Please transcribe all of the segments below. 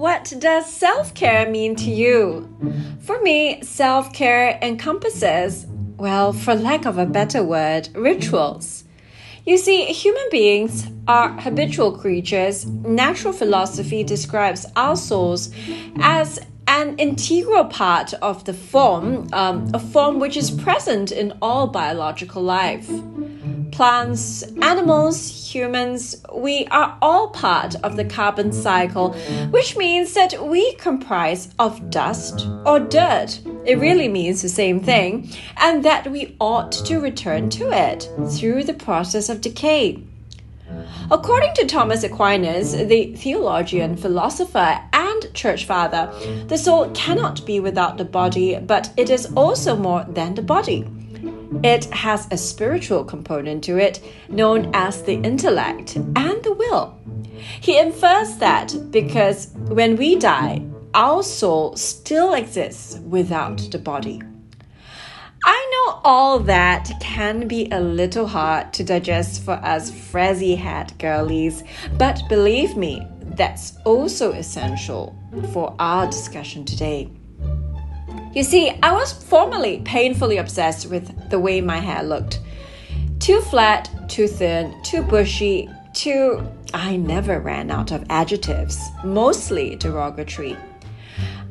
What does self care mean to you? For me, self care encompasses, well, for lack of a better word, rituals. You see, human beings are habitual creatures. Natural philosophy describes our souls as an integral part of the form, um, a form which is present in all biological life plants, animals, humans, we are all part of the carbon cycle, which means that we comprise of dust or dirt. It really means the same thing, and that we ought to return to it through the process of decay. According to Thomas Aquinas, the theologian, philosopher, and church father, the soul cannot be without the body, but it is also more than the body. It has a spiritual component to it, known as the intellect and the will. He infers that because when we die, our soul still exists without the body. I know all that can be a little hard to digest for us frizzy head girlies, but believe me, that's also essential for our discussion today. You see, I was formerly painfully obsessed with the way my hair looked. Too flat, too thin, too bushy, too. I never ran out of adjectives, mostly derogatory.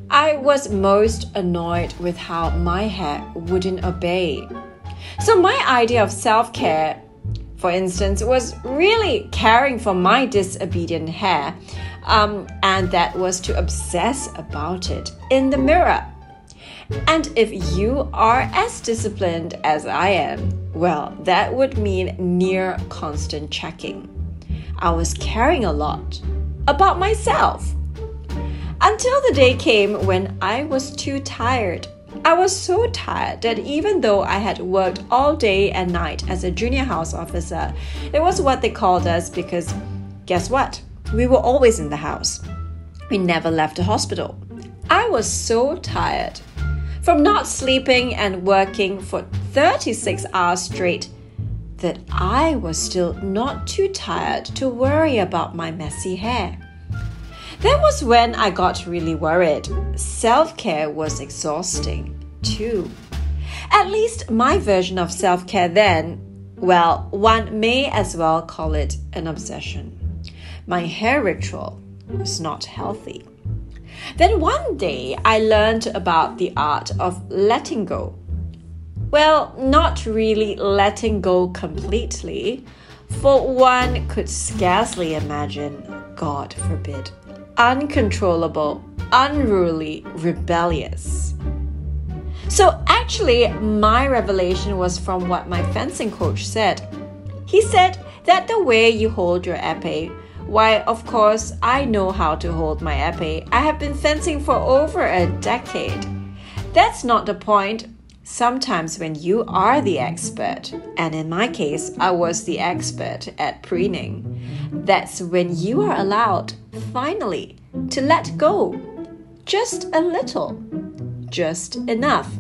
I was most annoyed with how my hair wouldn't obey. So, my idea of self care, for instance, was really caring for my disobedient hair, um, and that was to obsess about it in the mirror and if you are as disciplined as I am, well, that would mean near constant checking. I was caring a lot about myself. Until the day came when I was too tired. I was so tired that even though I had worked all day and night as a junior house officer, it was what they called us because guess what? We were always in the house. We never left the hospital. I was so tired from not sleeping and working for 36 hours straight that I was still not too tired to worry about my messy hair. That was when I got really worried. Self care was exhausting, too. At least my version of self care then, well, one may as well call it an obsession. My hair ritual was not healthy. Then one day I learned about the art of letting go. Well, not really letting go completely, for one could scarcely imagine, God forbid, uncontrollable, unruly, rebellious. So actually, my revelation was from what my fencing coach said. He said that the way you hold your epee why, of course, I know how to hold my epee. I have been fencing for over a decade. That's not the point. Sometimes, when you are the expert, and in my case, I was the expert at preening, that's when you are allowed, finally, to let go. Just a little. Just enough.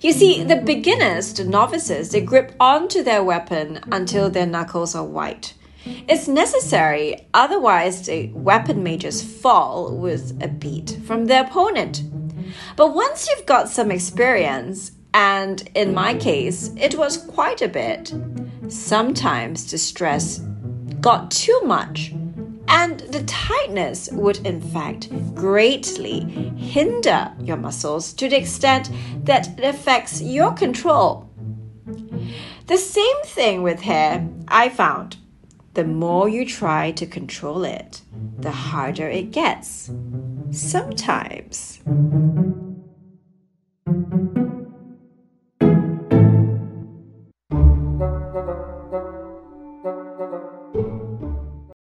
You see, the beginners, the novices, they grip onto their weapon until their knuckles are white. It's necessary, otherwise, the weapon may just fall with a beat from the opponent. But once you've got some experience, and in my case, it was quite a bit, sometimes the stress got too much, and the tightness would, in fact, greatly hinder your muscles to the extent that it affects your control. The same thing with hair, I found the more you try to control it, the harder it gets. Sometimes.